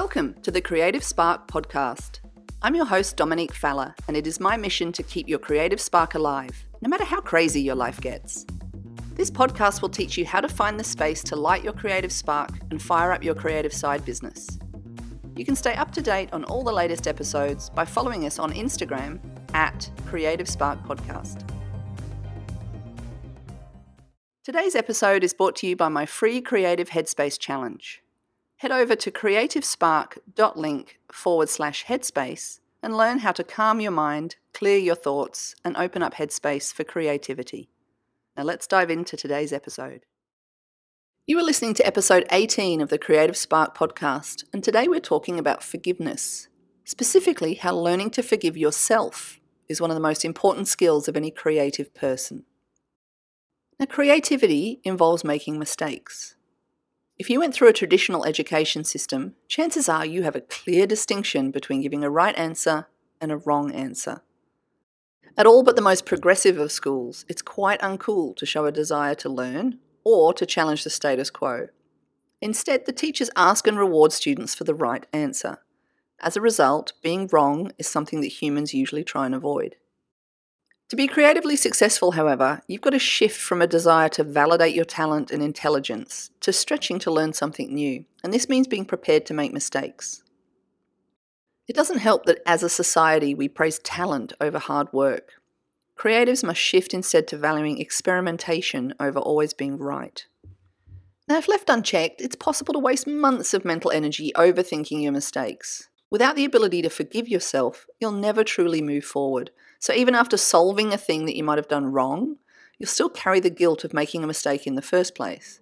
Welcome to the Creative Spark podcast. I'm your host, Dominique Faller, and it is my mission to keep your creative spark alive, no matter how crazy your life gets. This podcast will teach you how to find the space to light your creative spark and fire up your creative side business. You can stay up to date on all the latest episodes by following us on Instagram at Creative Spark Podcast. Today's episode is brought to you by my free Creative Headspace Challenge head over to creativespark.link forward slash headspace and learn how to calm your mind, clear your thoughts, and open up headspace for creativity. Now let's dive into today's episode. You are listening to episode 18 of the Creative Spark podcast, and today we're talking about forgiveness, specifically how learning to forgive yourself is one of the most important skills of any creative person. Now, creativity involves making mistakes. If you went through a traditional education system, chances are you have a clear distinction between giving a right answer and a wrong answer. At all but the most progressive of schools, it's quite uncool to show a desire to learn or to challenge the status quo. Instead, the teachers ask and reward students for the right answer. As a result, being wrong is something that humans usually try and avoid. To be creatively successful, however, you've got to shift from a desire to validate your talent and intelligence to stretching to learn something new, and this means being prepared to make mistakes. It doesn't help that as a society we praise talent over hard work. Creatives must shift instead to valuing experimentation over always being right. Now, if left unchecked, it's possible to waste months of mental energy overthinking your mistakes. Without the ability to forgive yourself, you'll never truly move forward so even after solving a thing that you might have done wrong, you'll still carry the guilt of making a mistake in the first place.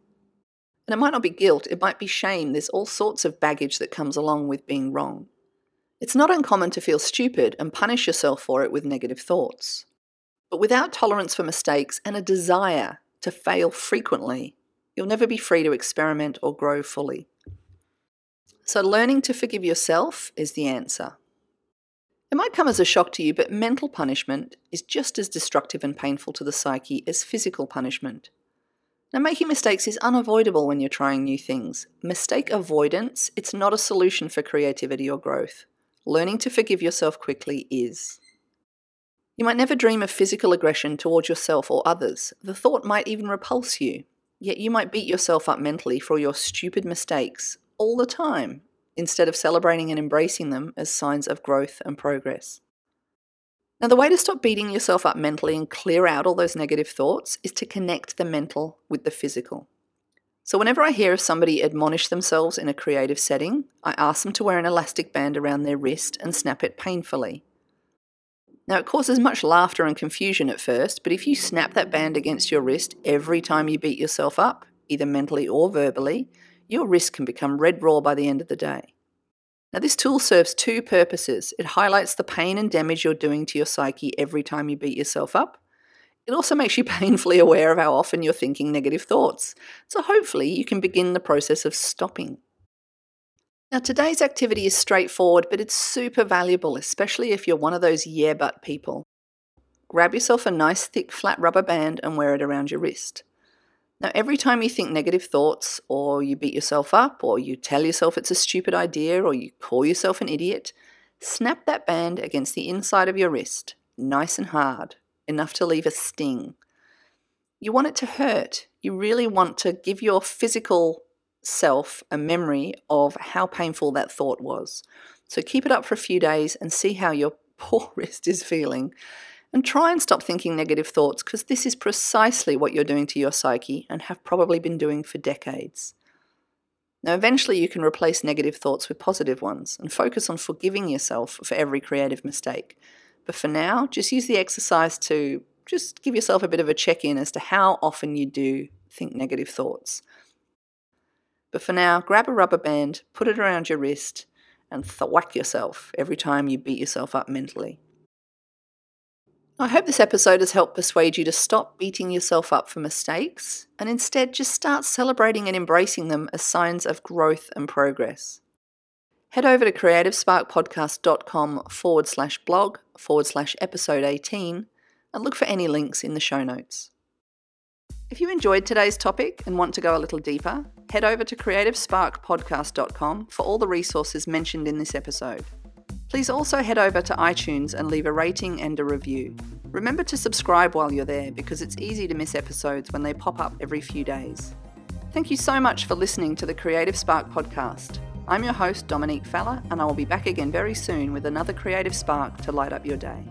And it might not be guilt, it might be shame. There's all sorts of baggage that comes along with being wrong. It's not uncommon to feel stupid and punish yourself for it with negative thoughts. But without tolerance for mistakes and a desire to fail frequently, you'll never be free to experiment or grow fully. So, learning to forgive yourself is the answer. It might come as a shock to you, but mental punishment is just as destructive and painful to the psyche as physical punishment. Now, making mistakes is unavoidable when you're trying new things. Mistake avoidance, it's not a solution for creativity or growth. Learning to forgive yourself quickly is. You might never dream of physical aggression towards yourself or others. The thought might even repulse you. Yet you might beat yourself up mentally for your stupid mistakes all the time instead of celebrating and embracing them as signs of growth and progress. Now, the way to stop beating yourself up mentally and clear out all those negative thoughts is to connect the mental with the physical. So, whenever I hear of somebody admonish themselves in a creative setting, I ask them to wear an elastic band around their wrist and snap it painfully. Now, it causes much laughter and confusion at first, but if you snap that band against your wrist every time you beat yourself up, either mentally or verbally, your wrist can become red raw by the end of the day. Now, this tool serves two purposes. It highlights the pain and damage you're doing to your psyche every time you beat yourself up. It also makes you painfully aware of how often you're thinking negative thoughts. So, hopefully, you can begin the process of stopping. Now, today's activity is straightforward, but it's super valuable, especially if you're one of those yeah but people. Grab yourself a nice thick flat rubber band and wear it around your wrist. Now, every time you think negative thoughts, or you beat yourself up, or you tell yourself it's a stupid idea, or you call yourself an idiot, snap that band against the inside of your wrist, nice and hard, enough to leave a sting. You want it to hurt. You really want to give your physical self a memory of how painful that thought was. So keep it up for a few days and see how your poor wrist is feeling. And try and stop thinking negative thoughts because this is precisely what you're doing to your psyche and have probably been doing for decades. Now, eventually, you can replace negative thoughts with positive ones and focus on forgiving yourself for every creative mistake. But for now, just use the exercise to just give yourself a bit of a check in as to how often you do think negative thoughts. But for now, grab a rubber band, put it around your wrist, and thwack yourself every time you beat yourself up mentally. I hope this episode has helped persuade you to stop beating yourself up for mistakes and instead just start celebrating and embracing them as signs of growth and progress. Head over to creativesparkpodcast.com forward slash blog forward slash episode 18 and look for any links in the show notes. If you enjoyed today's topic and want to go a little deeper, head over to creativesparkpodcast.com for all the resources mentioned in this episode. Please also head over to iTunes and leave a rating and a review. Remember to subscribe while you're there because it's easy to miss episodes when they pop up every few days. Thank you so much for listening to the Creative Spark podcast. I'm your host, Dominique Faller, and I will be back again very soon with another creative spark to light up your day.